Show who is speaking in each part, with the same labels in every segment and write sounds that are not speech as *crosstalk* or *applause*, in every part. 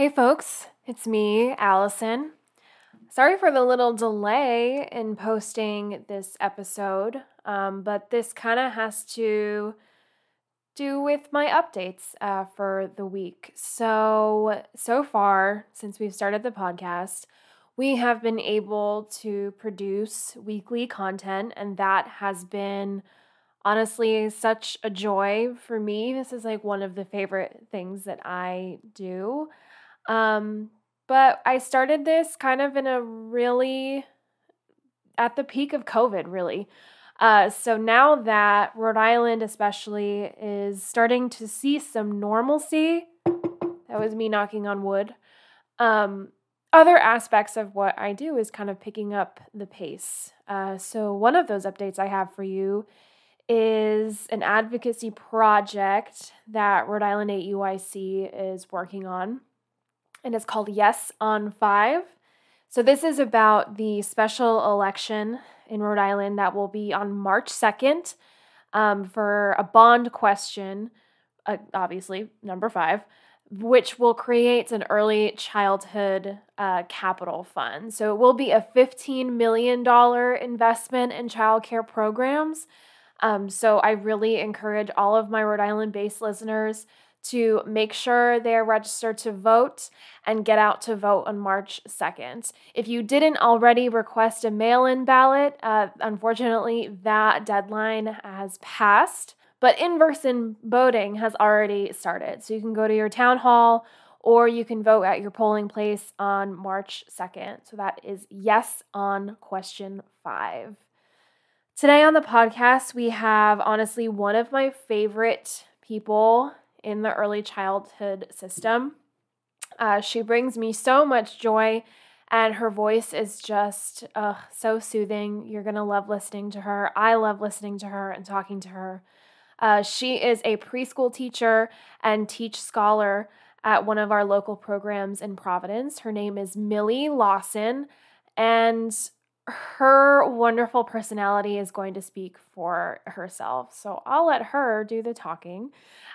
Speaker 1: Hey, folks, it's me, Alyson. Sorry for the little delay in posting this episode, um, but this kind of has to do with my updates uh, for the week. So, so far, since we've started the podcast, we have been able to produce weekly content, and that has been honestly such a joy for me. This is like one of the favorite things that I do. Um, but I started this kind of in a really at the peak of COVID, really. Uh, so now that Rhode Island, especially, is starting to see some normalcy, that was me knocking on wood. Um, other aspects of what I do is kind of picking up the pace. Uh, so, one of those updates I have for you is an advocacy project that Rhode Island AEYC is working on, and it's called Yes on Five. So, this is about the special election in Rhode Island that will be on March 2nd um, for a bond question, uh, obviously, number five, which will create an early childhood uh, capital fund. So, it will be a $15 million investment in childcare programs um, so I really encourage all of my Rhode Island based listeners to make sure they're registered to vote and get out to vote on March 2nd. If you didn't already request a mail in ballot, uh, unfortunately, that deadline has passed. But in person voting has already started. So you can go to your town hall or you can vote at your polling place on March 2nd. So that is yes on question five. Today on the podcast, we have honestly one of my favorite people in the early childhood system. Uh, she brings me so much joy, and her voice is just uh, so soothing. You're going to love listening to her. I love listening to her and talking to her. Uh, she is a preschool teacher and teach scholar at one of our local programs in Providence. Her name is Millie Lawson, and her wonderful personality is going to speak for herself. So I'll let her do the talking.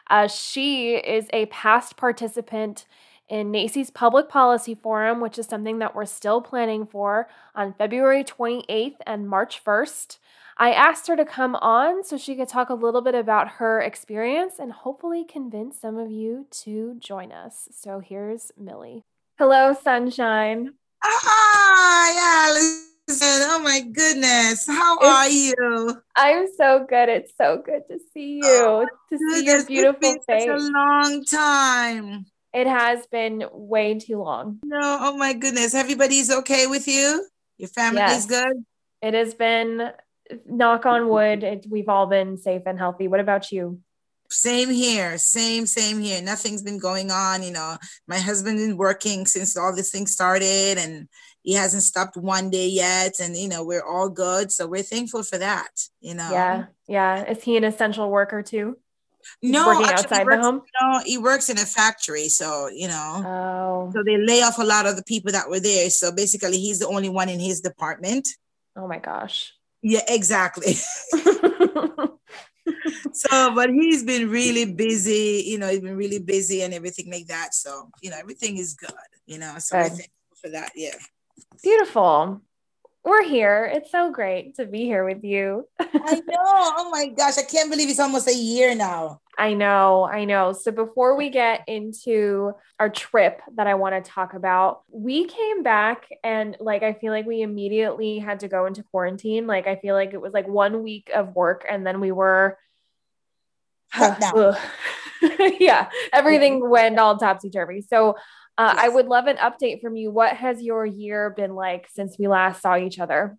Speaker 1: Uh, she is a past participant in NAEYC's Public Policy Forum, which is something that we're still planning for on February 28th and March 1st. I asked her to come on so she could talk a little bit about her experience and hopefully convince some of you to join us. So here's Millie. Hello, Sunshine.
Speaker 2: Hi, Alice. Oh my goodness. How it's, are you?
Speaker 1: I'm so good. It's so good to see you. Oh, to goodness. see your beautiful
Speaker 2: it's face. Such a long time.
Speaker 1: It has been way too long.
Speaker 2: No, oh my goodness. Everybody's okay with you? Your family's yes. good?
Speaker 1: It has been knock on wood. It, we've all been safe and healthy. What about you?
Speaker 2: Same here, same, same here. Nothing's been going on. You know, my husband's been working since all this thing started and he hasn't stopped one day yet. And, you know, we're all good. So we're thankful for that, you know.
Speaker 1: Yeah. Yeah. Is he an essential worker too?
Speaker 2: no, working outside works, the home. No, he works in a factory, so you know. Oh. So they lay off a lot of the people that were there. So basically, he's the only one in his department.
Speaker 1: Oh my gosh.
Speaker 2: Yeah, exactly. *laughs* *laughs* so, but he's been really busy, you know, he's been really busy and everything like that. So, you know, everything is good, you know. So good. I thank for that. Yeah.
Speaker 1: Beautiful. We're here. It's so great to be here with you.
Speaker 2: I know. Oh my gosh. I can't believe it's almost a year now.
Speaker 1: I know. I know. So before we get into our trip that I want to talk about, we came back and like I feel like we immediately had to go into quarantine. Like I feel like it was like one week of work and then we were *sighs* yeah, everything yeah. went all topsy turvy. So uh, yes. I would love an update from you. What has your year been like since we last saw each other?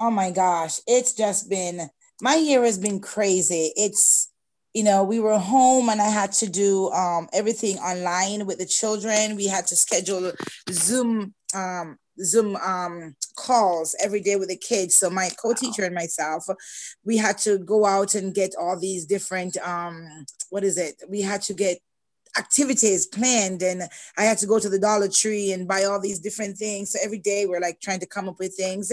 Speaker 2: Oh my gosh, it's just been my year has been crazy. It's you know, we were home and I had to do um, everything online with the children. We had to schedule Zoom um, Zoom um, calls every day with the kids. So my co-teacher and myself, we had to go out and get all these different um, what is it? We had to get activities planned and I had to go to the Dollar Tree and buy all these different things. So every day we're like trying to come up with things,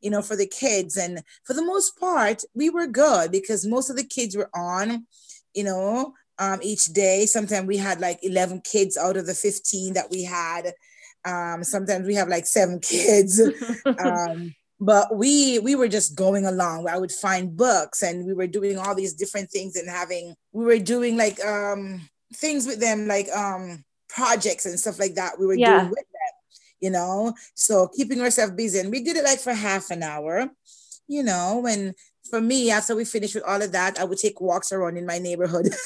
Speaker 2: you know, for the kids. And for the most part, we were good because most of the kids were on, you know, um, each day. Sometimes we had like 11 kids out of the 15 that we had. Um, sometimes we have like seven *laughs* kids. um, but we we were just going along. I would find books and we were doing all these different things and having we were doing like um things with them like um projects and stuff like that. We were yeah. doing with them, you know. So keeping ourselves busy. And we did it like for half an hour, you know, and for me, after we finished with all of that, I would take walks around in my neighborhood. *laughs*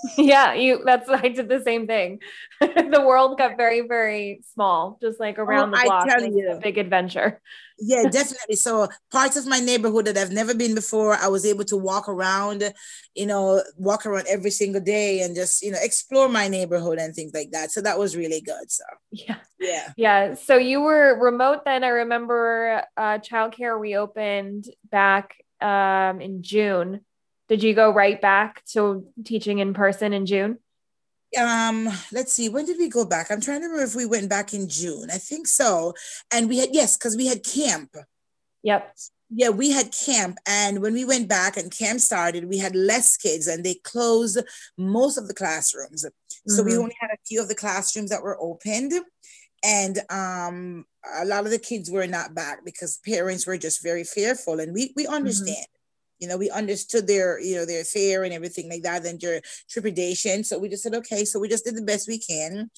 Speaker 2: *laughs*
Speaker 1: yeah, you that's *laughs* I did the same thing. *laughs* the world got very, very small, just like around oh, the block. I tell you. a big adventure.
Speaker 2: yeah, definitely. So parts of my neighborhood that I've never been before, I was able to walk around, you know, walk around every single day and just, you know, explore my neighborhood and things like that. So that was really good. So
Speaker 1: yeah. Yeah. Yeah. So you were remote then. I remember uh childcare reopened back um in June did you go right back to teaching in person in June?
Speaker 2: Um, let's see, when did we go back? I'm trying to remember if we went back in June. I think so. And we had, yes, because we had camp.
Speaker 1: Yep.
Speaker 2: Yeah, we had camp. And when we went back and camp started, we had less kids and they closed most of the classrooms. So mm-hmm. we only had a few of the classrooms that were opened. And um, a lot of the kids were not back because parents were just very fearful. And we, we mm-hmm. understand. Mm-hmm you know we understood their you know their fear and everything like that and their trepidation. So we just said okay so we just did the best we can.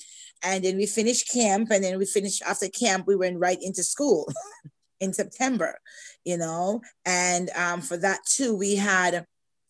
Speaker 2: And then we finished camp and then we finished after camp we went right into school *laughs* in september you know? And um, for that too we had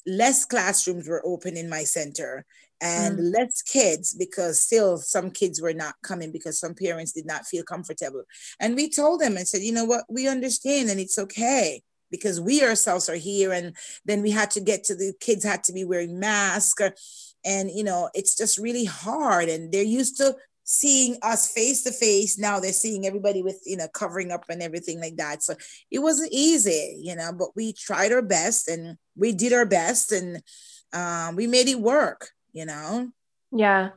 Speaker 2: less classrooms were open in my center and mm. less kids because still some kids were not coming because some parents did not feel comfortable. And we told them and said you know what? We understand and it's okay because we ourselves are here and then we had to get to the kids had to be wearing masks and you know it's just really hard and they're used to seeing us face to face. Now they're seeing everybody with you know covering up and everything like that. So it wasn't easy you know but we tried our best and we did our best and um, we made it work you know?
Speaker 1: Yeah.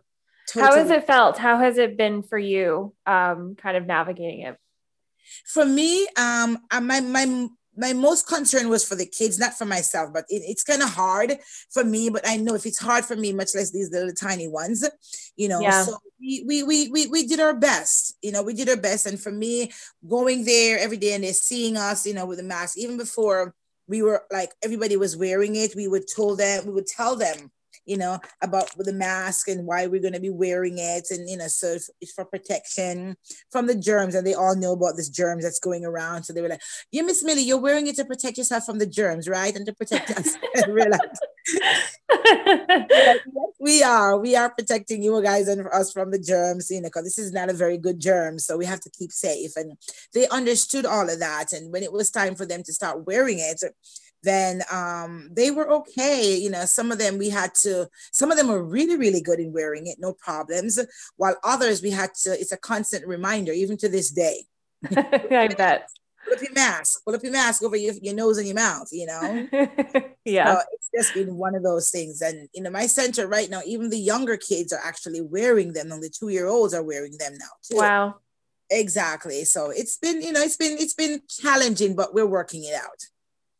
Speaker 1: Totally. how has it felt? How has it been for you um, kind of navigating it?
Speaker 2: For me um my my my most concern was for the kids, not for myself, but it, it's kind of hard for me. But I know if it's hard for me, much less these little tiny ones, you know. Yeah. So we, we we we we did our best, you know. We did our best, and for me, going there every day and they're seeing us, you know, with the mask, even before we were like everybody was wearing it, we would told them, we would tell them, you know, about the mask and why we're going to be wearing it. And, you know, so it's for protection from the germs. And they all know about this germs that's going around. So they were like, yeah, Miss Millie, you're wearing it to protect yourself from the germs, right? And to protect us. *laughs* we're like, *laughs* yes, we are. We are protecting you guys and us from the germs, you know, because this is not a very good germ. So we have to keep safe. And they understood all of that. And when it was time for them to start wearing it, then um, they were okay. You know, some of them we had to, some of them were really, really good in wearing it, no problems. While others we had to, it's a constant reminder, even to this day. *laughs*
Speaker 1: I *laughs* bet.
Speaker 2: Pull up your mask, pull up your mask over your, your nose and your mouth, you know? *laughs*
Speaker 1: yeah.
Speaker 2: So it's just been one of those things. And, you know, my center right now, even the younger kids are actually wearing them, and the two year olds are wearing them now, too.
Speaker 1: Wow.
Speaker 2: Exactly. So it's been, you know, it's been, it's been challenging, but we're working it out.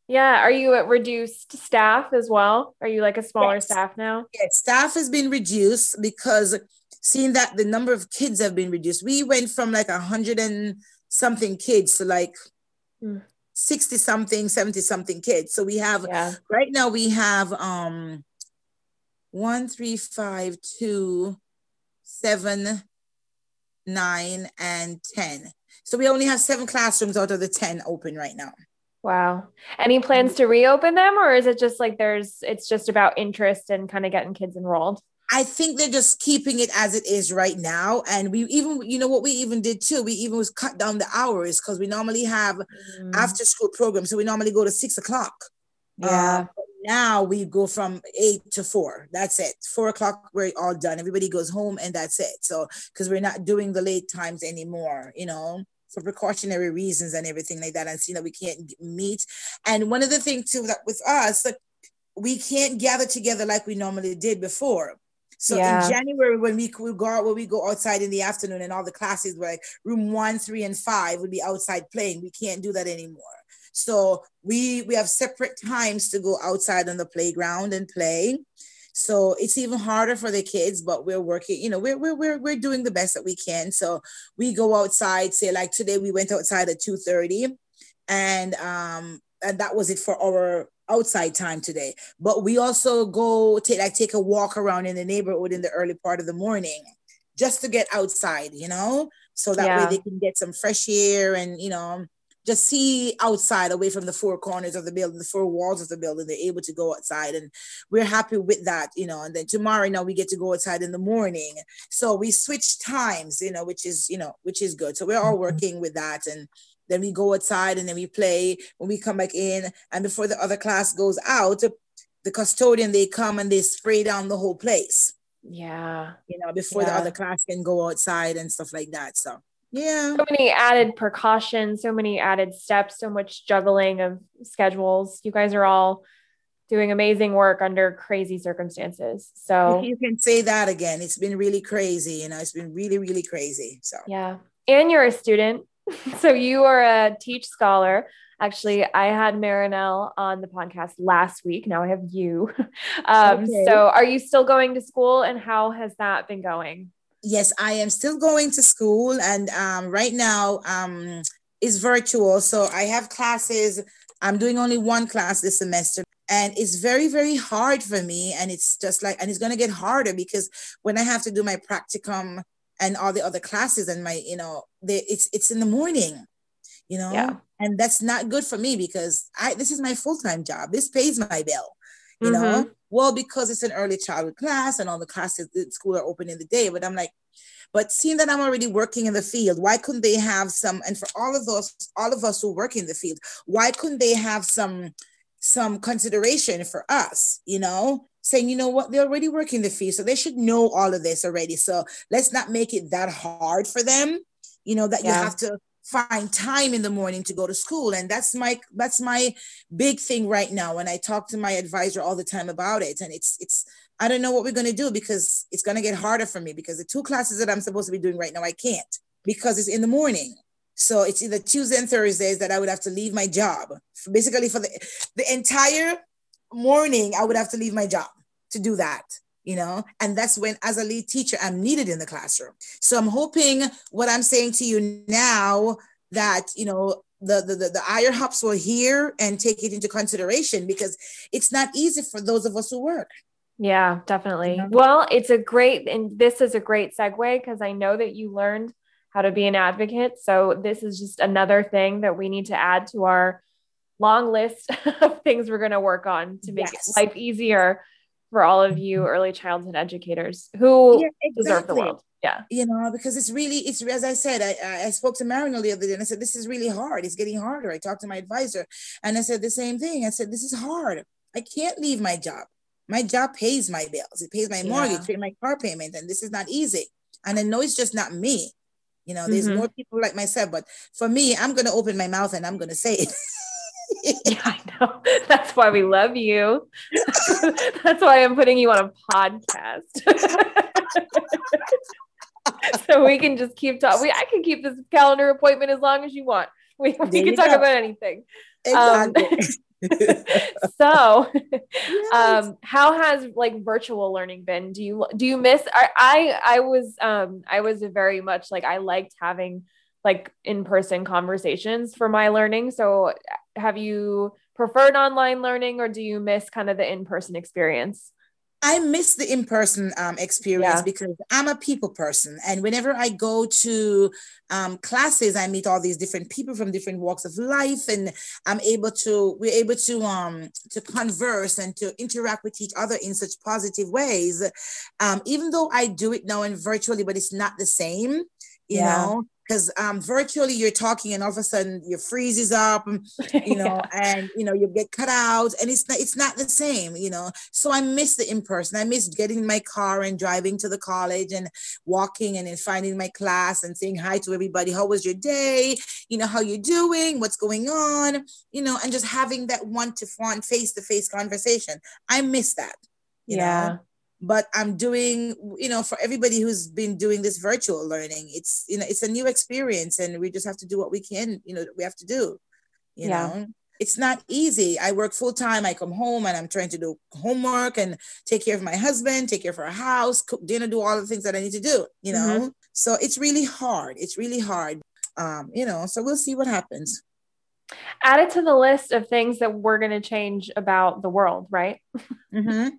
Speaker 1: Yeah. Are you at reduced staff as well? Are you like a smaller yes. staff now?
Speaker 2: Yes, staff has been reduced because seeing that the number of kids have been reduced, we went from like a hundred and something kids to like mm. 60 something, 70 something kids. So we have yeah. right now we have um one, three, five, two, seven, nine, and 10. So we only have seven classrooms out of the 10 open right now.
Speaker 1: Wow. Any plans to reopen them or is it just like there's it's just about interest and kind of getting kids enrolled?
Speaker 2: I think they're just keeping it as it is right now. And we even, you know, what we even did too, we even was cut down the hours because we normally have mm. after school programs. So we normally go to six o'clock.
Speaker 1: Yeah. Uh,
Speaker 2: now we go from eight to four. That's it. Four o'clock, we're all done. Everybody goes home and that's it. So, because we're not doing the late times anymore, you know for precautionary reasons and everything like that and seeing that we can't meet and one of the things too that with us we can't gather together like we normally did before so yeah. in January, when we would go out, when we go outside in the afternoon, and all the classes were like room one, three, and five would be outside playing. We can't do that anymore. So we we have separate times to go outside on the playground and play. So it's even harder for the kids, but we're working, you know, we're, we're, we're, we're doing the best that we can. So we go outside, say like today we went outside at 2.30 and, um, and that was it for our outside time today. But we also go take like take a walk around in the neighborhood in the early part of the morning just to get outside, you know, so that yeah. way they can get some fresh air and you know just see outside away from the four corners of the building, the four walls of the building. They're able to go outside, and we're happy with that, you know. And then tomorrow, now we get to go outside in the morning. So we switch times, you know, which is, you know, which is good. So we're all mm-hmm. working with that, and then we go outside and then we play when we come back in. And before the other class goes out, the custodian they come and they spray down the whole place.
Speaker 1: Yeah.
Speaker 2: You know, before yeah. the other class can go outside and stuff like that. So yeah.
Speaker 1: So many added precautions, so many added steps, so much juggling of schedules. You guys are all doing amazing work under crazy circumstances. So
Speaker 2: you can say that again. It's been really crazy. You know, it's been really, really crazy. So
Speaker 1: yeah. And you're a student. *laughs* so you are a teach scholar. Actually, I had Marinelle on the podcast last week. Now I have you. *laughs* Um, okay. So are you still going to school and how has that been going?
Speaker 2: Yes, I am still going to school, and um, right now um, it's virtual. So I have classes. I'm doing only one class this semester, and it's very, very hard for me. And it's just like, and it's going to get harder because when I have to do my practicum and all the other classes and my, you know, they, it's it's in the morning, you know, yeah. and that's not good for me because I this is my full time job. This pays my bill, you mm-hmm. know well, because it's an early childhood class and all the classes at school are open in the day. But I'm like, but seeing that I'm already working in the field, why couldn't they have some? And for all of those, all of us who work in the field, why couldn't they have some some consideration for us? You know, saying, you know what, they're already working the field, so they should know all of this already. So let's not make it that hard for them. You know that yeah. you have to find time in the morning to go to school. And that's my that's my big thing right now. And i talk to my advisor all the time about it. And it's it's i don't know what we're going to do because it's going to get harder for me because the two classes that i'm supposed to be doing right now i can't because it's in the morning. So it's either tuesday and thursdays that i would have to leave my job. Basically for the the entire morning i would have to leave my job to do that you know and that's when as a lead teacher i'm needed in the classroom so i'm hoping what i'm saying to you now that you know the, the, the, the IHEROPS will hear and take it into consideration because it's not easy for those of us who work.
Speaker 1: Yeah, definitely. Well, it's a great, and this is a great segue because I know that you learned how to be an advocate. So this is just another thing that we need to add to our long list *laughs* of things we're going to work on to make yes. life easier for all of you mm-hmm. early childhood educators who yeah, exactly. deserve the world. Yeah.
Speaker 2: You know, because it's really, it's as I said, I, I spoke to Marinelle the other day and I said, this is really hard. It's getting harder. I talked to my advisor and I said the same thing. I said, this is hard. I can't leave my job. My job pays my bills. It pays my mortgage, yeah. my car payment. And this is not easy. And I know it's just not me. You know, there's mm-hmm. more people like myself, but for me, I'm going to open my mouth and I'm going to say it. *laughs* *laughs*
Speaker 1: yeah, I know. *laughs* That's why we love you. *laughs* That's why I'm putting you on a podcast. so we can just keep talking. I can keep this calendar appointment as long as you want. We, we can talk go. about anything. Exactly. Um, so yes. um how has like virtual learning been do you do you miss I, I i was um i was very much like i liked having like in-person conversations for my learning so have you preferred online learning or do you miss kind of the in-person experience
Speaker 2: I miss the in-person um, experience yeah. because I'm a people person, and whenever I go to um, classes, I meet all these different people from different walks of life, and I'm able to we're able to um to converse and to interact with each other in such positive ways. Um, even though I do it now and virtually, but it's not the same, you yeah. know because um, virtually you're talking and all of a sudden your freezes up, *laughs* you know, yeah. and you know you get cut out, and it's not it's not the same, you know. So I miss the in person. I miss getting in my car and driving to the college and walking and then finding my class and saying hi to everybody. How was your day? You know, how you're doing? What's going on? You know, and just having that one to one face to face conversation. I miss that. yeah. Know? But i'm doing you know for everybody who's been doing this virtual learning it's you know it's a new experience and we just have to do what we can you know we have to do you yeah. know it's not easy. I work full time. I come home and I'm trying to do homework and take care of my husband, take care of our house, cook dinner, do all the things that I need to do, you know? Mm-hmm. So it's really hard. It's really hard. Um, you know, so we'll see what happens.
Speaker 1: Add it to the list of things that we're going to change about the world, right?
Speaker 2: Mm-hmm.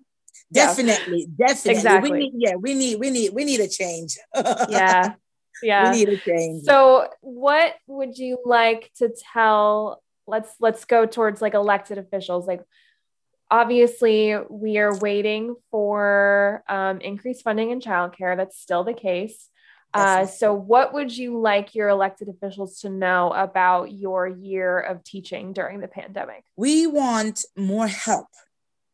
Speaker 2: Definitely, yeah. definitely. Exactly. We need, yeah, we need, we need, we need a change. *laughs*
Speaker 1: yeah, yeah.
Speaker 2: We need a change.
Speaker 1: So, what would you like to tell? Let's let's go towards like elected officials. Like, obviously, we are waiting for um, increased funding in childcare. That's still the case. Uh, so, what would you like your elected officials to know about your year of teaching during the pandemic?
Speaker 2: We want more help.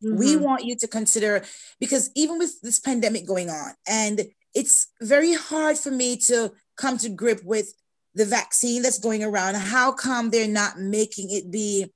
Speaker 2: Mm-hmm. We want you to consider because even with this pandemic going on, and it's very hard for me to come to grip with the vaccine that's going around. How come they're not making it be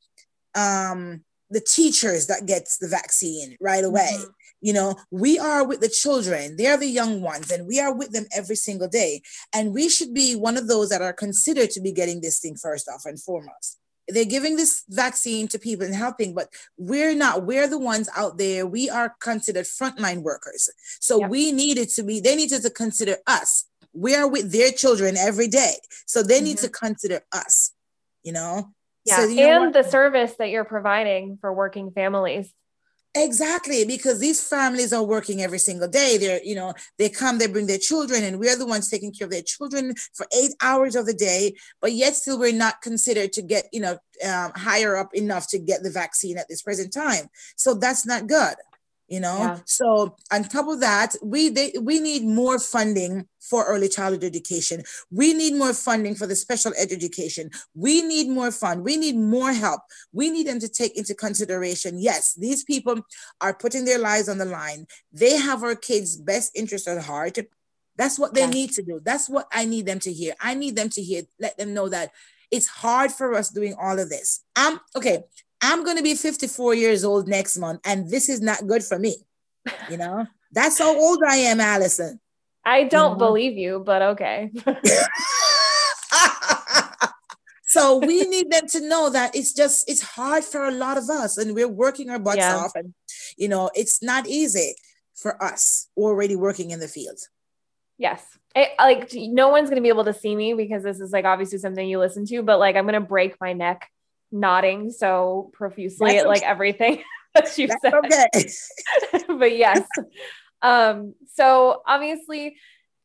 Speaker 2: um, the teachers that gets the vaccine right away? Mm-hmm. You know, we are with the children, they're the young ones, and we are with them every single day. And we should be one of those that are considered to be getting this thing first off and foremost. They're giving this vaccine to people and helping, but we're not. We're the ones out there. We are considered frontline workers. So yep. we needed to be, they needed to consider us. We are with their children every day. So they mm-hmm. need to consider us, you know?
Speaker 1: Yeah.
Speaker 2: So,
Speaker 1: you know and what? the service that you're providing for working families
Speaker 2: Exactly, because these families are working every single day. They're, you know, they come, they bring their children, and we're the ones taking care of their children for eight hours of the day. But yet, still, we're not considered to get, you know, um, higher up enough to get the vaccine at this present time. So that's not good you know? Yeah. so on top of that we they, we need more funding for early childhood education. We need more funding for the special ed education. We need more fund. We need more help. We need them to take into consideration yes these people are putting their lives on the line. They have our kids best interest at heart. That's what they yeah. need to do. That's what i need them to hear. I need them to hear let them know that it's hard for us doing all of this. Um okay I'm going to be 54 years old next month, and this is not good for me. You know, that's how old I am, Alyson.
Speaker 1: I don't you know? believe you, but okay. *laughs*
Speaker 2: so we need them to know that it's just it's hard for a lot of us, and we're working our butts yeah. off, and you know, it's not easy for us already working in the field.
Speaker 1: Yes. It, like no one's going to be able to see me because this is like obviously something you listen to, but like I'm going to break my neck nodding so profusely That's at like everything *laughs* that you said. Okay. *laughs* but yes. *laughs* Um, so obviously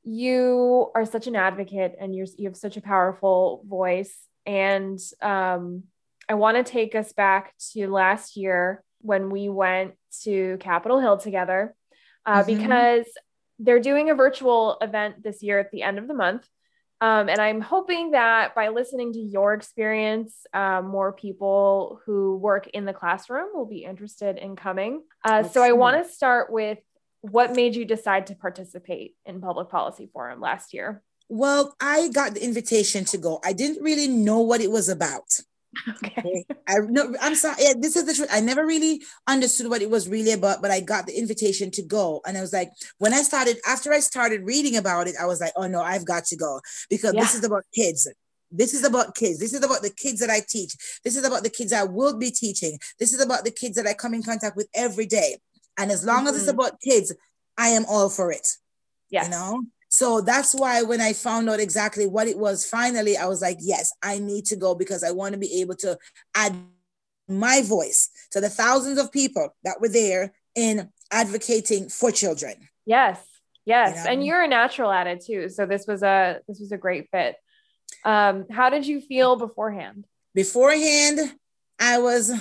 Speaker 1: you are such an advocate and you're you have such a powerful voice. And um, I want to take us back to last year when we went to Capitol Hill together, uh, mm-hmm. because they're doing a virtual event this year at the end of the month. Um, and I'm hoping that by listening to your experience, um, more people who work in the classroom will be interested in coming. Uh, so I want to start with what made you decide to participate in Public Policy Forum last year?
Speaker 2: Well, I got the invitation to go. I didn't really know what it was about. Okay. I no, I'm sorry. Yeah, this is the truth. I never really understood what it was really about, but I got the invitation to go. And I was like, when I started, after I started reading about it, I was like, oh no, I've got to go because yeah. this is about kids. This is about kids. This is about the kids that I teach. This is about the kids I will be teaching. This is about the kids that I come in contact with every day. And as long mm-hmm. as it's mm-hmm. about kids, I am all for it. Yeah. You know? So that's why when I found out exactly what it was, finally, I was like, yes, I need to go because I want to be able to add my voice to the thousands of people that were there in advocating for children.
Speaker 1: Yes. Yes. You know? And you're a natural at it too. So this was a this was a great fit. Um, how did you feel beforehand?
Speaker 2: Beforehand, I was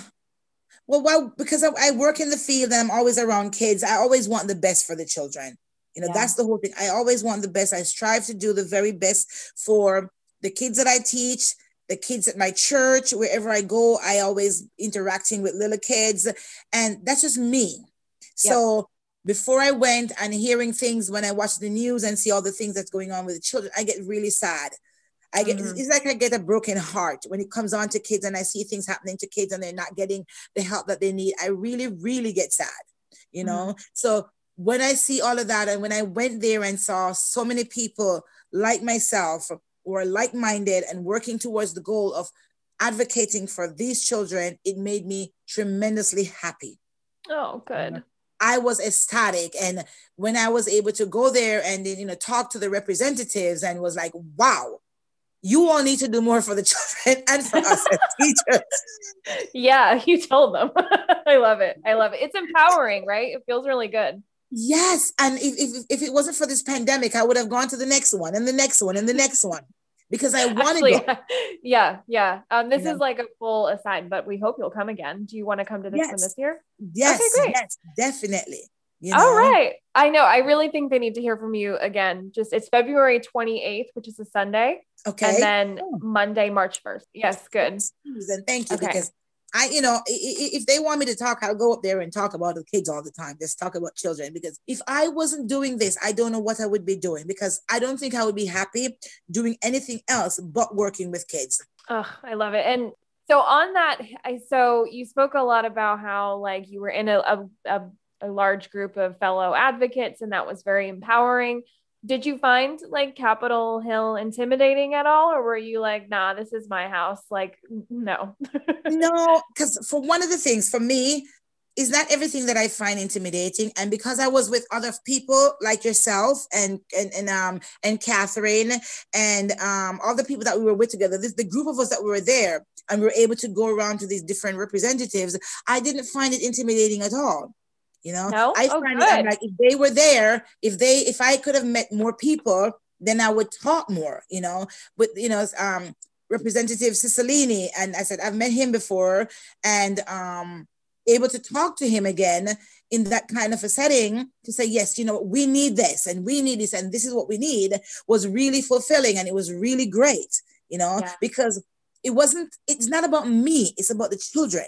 Speaker 2: well, well because I, I work in the field and I'm always around kids. I always want the best for the children. You know, yeah. that's the whole thing. I always want the best. I strive to do the very best for the kids that I teach, the kids at my church, wherever I go, I always interacting with little kids. And that's just me. So yeah. before I went and hearing things when I watch the news and see all the things that's going on with the children, I get really sad. I get mm-hmm. it's like I get a broken heart when it comes on to kids and I see things happening to kids and they're not getting the help that they need. I really, really get sad, you know. Mm-hmm. So when I see all of that, and when I went there and saw so many people like myself who are like minded and working towards the goal of advocating for these children, it made me tremendously happy.
Speaker 1: Oh, good.
Speaker 2: I was ecstatic. And when I was able to go there and then, you know, talk to the representatives and was like, wow, you all need to do more for the *laughs* children and for us as *laughs* teachers.
Speaker 1: Yeah, *laughs* you told them. I love it. I love it. It's empowering, right? It feels really good.
Speaker 2: Yes. And if, if, if it wasn't for this pandemic, I would have gone to the next one and the next one and the next one because I want to go. *laughs*
Speaker 1: Yeah, yeah. Um, this yeah. is like a full aside, but we hope you'll come again. Do you want to come to this yes. one this year?
Speaker 2: Yes, okay, great. yes, definitely.
Speaker 1: You know? All right. I know. I really think they need to hear from you again. Just it's February 28th, which is a Sunday.
Speaker 2: Okay.
Speaker 1: And then oh. Monday, March 1st. Yes, good.
Speaker 2: And thank you okay. because I, you know, if they want me to talk, I'll go up there and talk about the kids all the time. Just talk about children. Because if I wasn't doing this, I don't know what I would be doing because I don't think I would be happy doing anything else but working with kids.
Speaker 1: Oh, I love it. And so on that, I so you spoke a lot about how like you were in a, a, a, a large group of fellow advocates, and that was very empowering did you find like Capitol Hill intimidating at all, or were you like, nah, this is my house? Like, no.
Speaker 2: no, *laughs* because for one of the things for me, is not everything that I find intimidating. And because I was with other people like yourself and and, and um and Catherine and um all the people that we were with together, this the group of us that were there and we were able to go around to these different representatives, I didn't find it intimidating at all. You know,
Speaker 1: no?
Speaker 2: I
Speaker 1: oh,
Speaker 2: find it like if they were there, if they if I could have met more people, then I would talk more, you know. But you know, um Representative Cicilline, and I said I've met him before, and um able to talk to him again in that kind of a setting to say yes you know we need this and we need this and this is what we need was really fulfilling and it was really great you know yeah. because it wasn't it's not about me it's about the children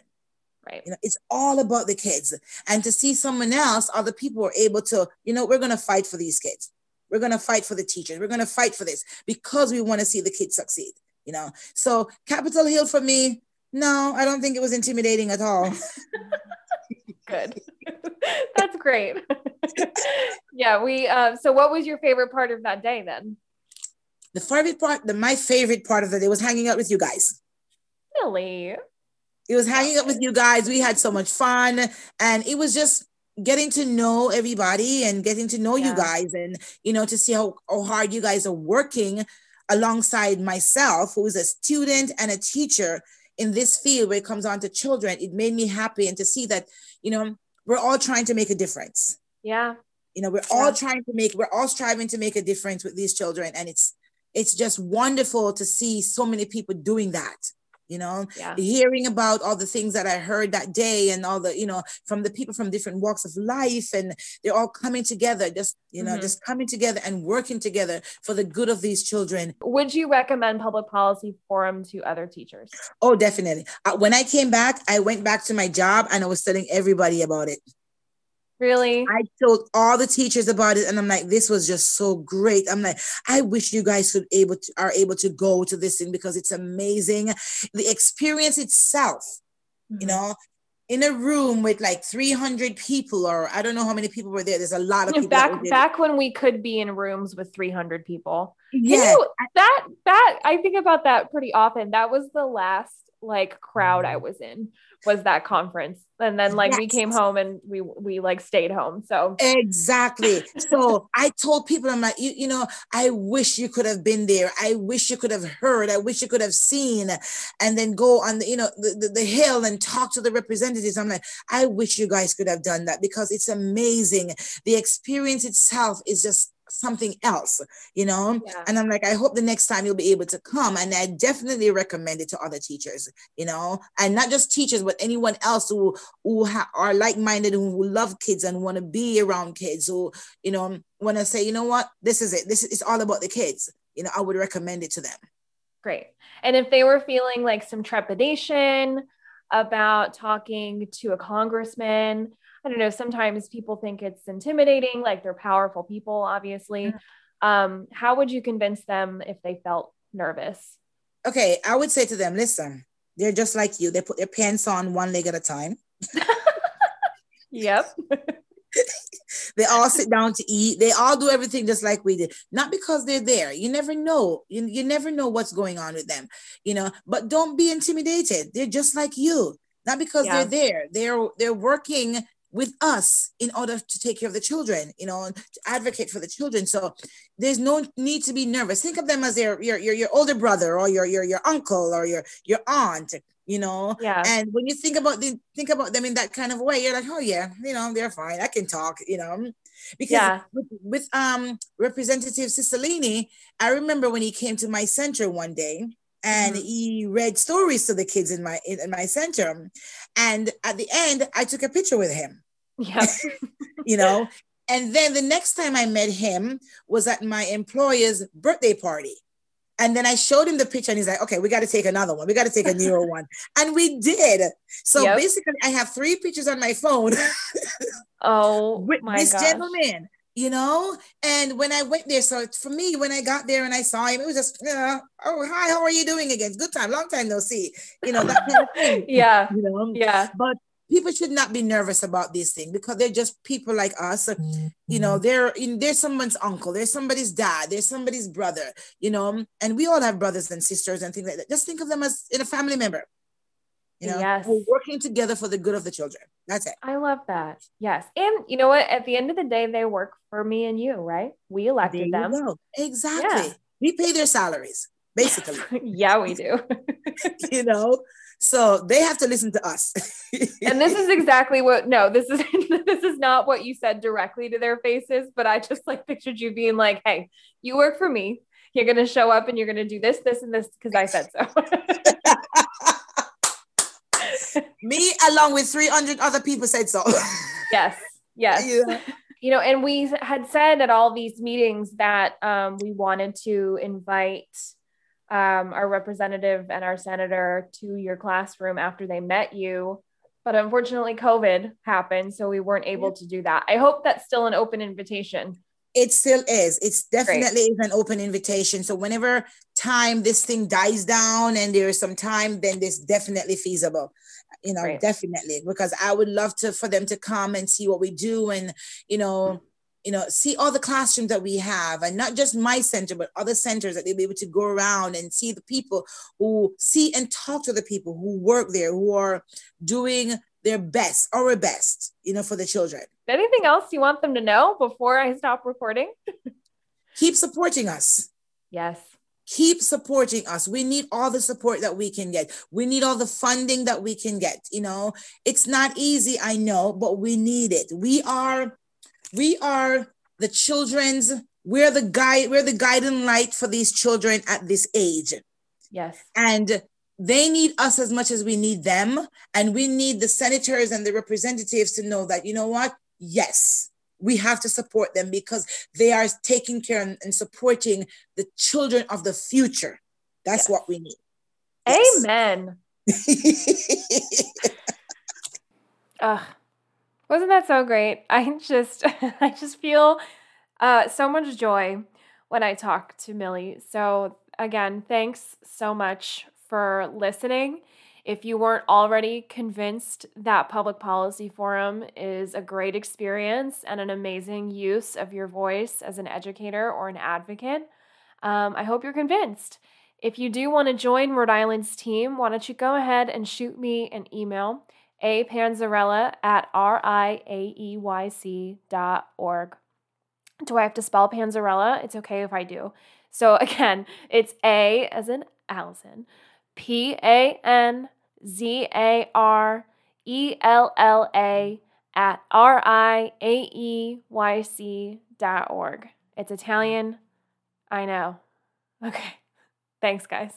Speaker 1: Right.
Speaker 2: You know, it's all about the kids. And to see someone else, other people are able to, you know, we're going to fight for these kids. We're going to fight for the teachers. We're going to fight for this because we want to see the kids succeed, you know. So Capitol Hill for me, no, I don't think it was intimidating at all. *laughs*
Speaker 1: Good. *laughs* That's great. *laughs* yeah, we uh so what was your favorite part of that day then?
Speaker 2: The favorite part, the my favorite part of the day was hanging out with you guys.
Speaker 1: Really?
Speaker 2: It was hanging out with you guys. We had so much fun. And it was just getting to know everybody and getting to know yeah. you guys and, you know, to see how, how hard you guys are working alongside myself, who is a student and a teacher in this field where it comes on to children. It made me happy. And to see that, you know, we're all trying to make a difference.
Speaker 1: Yeah.
Speaker 2: You know, we're yeah. all trying to make, we're all striving to make a difference with these children. And it's, it's just wonderful to see so many people doing that you know
Speaker 1: yeah.
Speaker 2: hearing about all the things that i heard that day and all the you know from the people from different walks of life and they're all coming together just you know mm-hmm. just coming together and working together for the good of these children
Speaker 1: would you recommend public policy forum to other teachers
Speaker 2: oh definitely uh, when i came back i went back to my job and i was telling everybody about it
Speaker 1: Really?
Speaker 2: I told all the teachers about it, and I'm like, this was just so great. I'm like, I wish you guys could able to are able to go to this thing because it's amazing. The experience itself, mm-hmm. you know, in a room with like 300 people, or I don't know how many people were there. There's a lot of people.
Speaker 1: Back back when we could be in rooms with 300 people. Yeah. You, that that I think about that pretty often. That was the last like crowd I mm-hmm. was in was that conference. And then like yes. we came home and we we like stayed home. So
Speaker 2: exactly. So i told people i'm like you, you know i wish you could have been there. I wish you could have heard. I wish you could have seen and then go on the you know the, the, the hill and talk to the representatives. I'm like i wish you guys could have done that because it's amazing. The experience itself is just something else, you know? Yeah. And I'm like, I hope the next time you'll be able to come. And I definitely recommend it to other teachers, you know, and not just teachers, but anyone else who who ha- are like-minded, who love kids and want to be around kids, who, you know, want to say, you know what, this is it. This is it's all about the kids. You know, I would recommend it to them.
Speaker 1: Great. And if they were feeling like some trepidation about talking to a congressman, I don't know, sometimes people think it's intimidating, like they're powerful people, obviously. Mm-hmm. Um, how would you convince them if they felt nervous?
Speaker 2: Okay, I would say to them, listen, they're just like you. They put their pants on one leg at a time. *laughs*
Speaker 1: yep. *laughs*
Speaker 2: they all sit down to eat. They all do everything just like we did. Not because they're there. You never know. You, you never know what's going on with them, you know. But don't be intimidated. They're just like you. Not because yeah. they're there. They're they're working with us in order to take care of the children, you know, to advocate for the children. So there's no need to be nervous. Think of them as your your your, your older brother or your, your your uncle or your your aunt, you know.
Speaker 1: Yeah.
Speaker 2: And when you think about the think about them in that kind of way, you're like, oh yeah, you know, they're fine. I can talk, you know. Because yeah. with, with um Representative Cicilline, I remember when he came to my center one day and mm-hmm. he read stories to the kids in my in, in, my center and at the end i took a picture with him
Speaker 1: yeah *laughs*
Speaker 2: you know and then the next time i met him was at my employer's birthday party and then I showed him the picture and he's like, okay, we got to take another one. We got to take a newer *laughs* one. And we did. So yep. basically, I have three pictures on my phone. *laughs*
Speaker 1: oh, with my
Speaker 2: this
Speaker 1: gosh.
Speaker 2: gentleman you know? And when i went there so for me when i got there and i saw him it was just uh, oh hi how are you doing again? Good time long time no see you know that kind of thing *laughs*
Speaker 1: yeah.
Speaker 2: you know?
Speaker 1: Yeah.
Speaker 2: But people should not be nervous about these things because they're just people like us you know they're in there's someone's uncle there's somebody's dad there's somebody's brother you know? And we all have brothers and sisters and things like that. Just think of them as in a family member you know, yes. we're working together for the good of the children. That's it.
Speaker 1: I love that. Yes. And you know what? At the end of the day, they work for me and you, right? We elected them. Go.
Speaker 2: Exactly. Yeah. We pay their salaries, basically. *laughs*
Speaker 1: yeah, we do. *laughs* *laughs*
Speaker 2: you know, so they have to listen to us.
Speaker 1: and this is exactly what no, this is this is not what you said directly to their faces, but I just like pictured you being like, hey, you work for me. You're gonna show up and you're gonna do this, this, and this because I said so. *laughs*
Speaker 2: Me, along with 300 other people, said so. *laughs*
Speaker 1: yes. Yes. Yeah. You know, and we had said at all these meetings that um, we wanted to invite um, our representative and our senator to your classroom after they met you. But unfortunately, COVID happened, so we weren't able to do that. I hope that's still an open invitation.
Speaker 2: It still is. It's definitely is an open invitation. So whenever time this thing dies down and there is some time, then this definitely feasible you know, right. definitely, because I would love to for them to come and see what we do and, you know, you know, see all the classrooms that we have, and not just my center, but other centers that they'll be able to go around and see the people who see and talk to the people who work there, who are doing their best, our best, you know, for the children.
Speaker 1: Anything else you want them to know before I stop recording?
Speaker 2: Keep supporting us.
Speaker 1: Yes.
Speaker 2: Keep supporting us. We need all the support that we can get. We need all the funding that we can get you know? It's not easy i know but we need it. We are we are the children's we're the guide we're the guiding light for these children at this age.
Speaker 1: Yes.
Speaker 2: And they need us as much as we need them and we need the senators and the representatives to know that you know what yes we have to support them because they are taking care and, and supporting the children of the future. That's yes. what we need.
Speaker 1: Yes. Amen. *laughs* Ugh. Wasn't that so great? *laughs* I just *laughs* I just feel uh, so much joy when I talk to Millie. So again, thanks so much for listening. If you weren't already convinced that Public Policy Forum is a great experience and an amazing use of your voice as an educator or an advocate, um, I hope you're convinced. If you do want to join Rhode Island's team, why don't you go ahead and shoot me an email, a apanzarella at riaeyc dot org. Do I have to spell Panzarella? It's okay if I do. So *laughs* again, it's A as in Alyson, P A N Z A R E L L A at R I A E Y C dot org. It's Italian. I know. Okay. *laughs* Thanks, guys.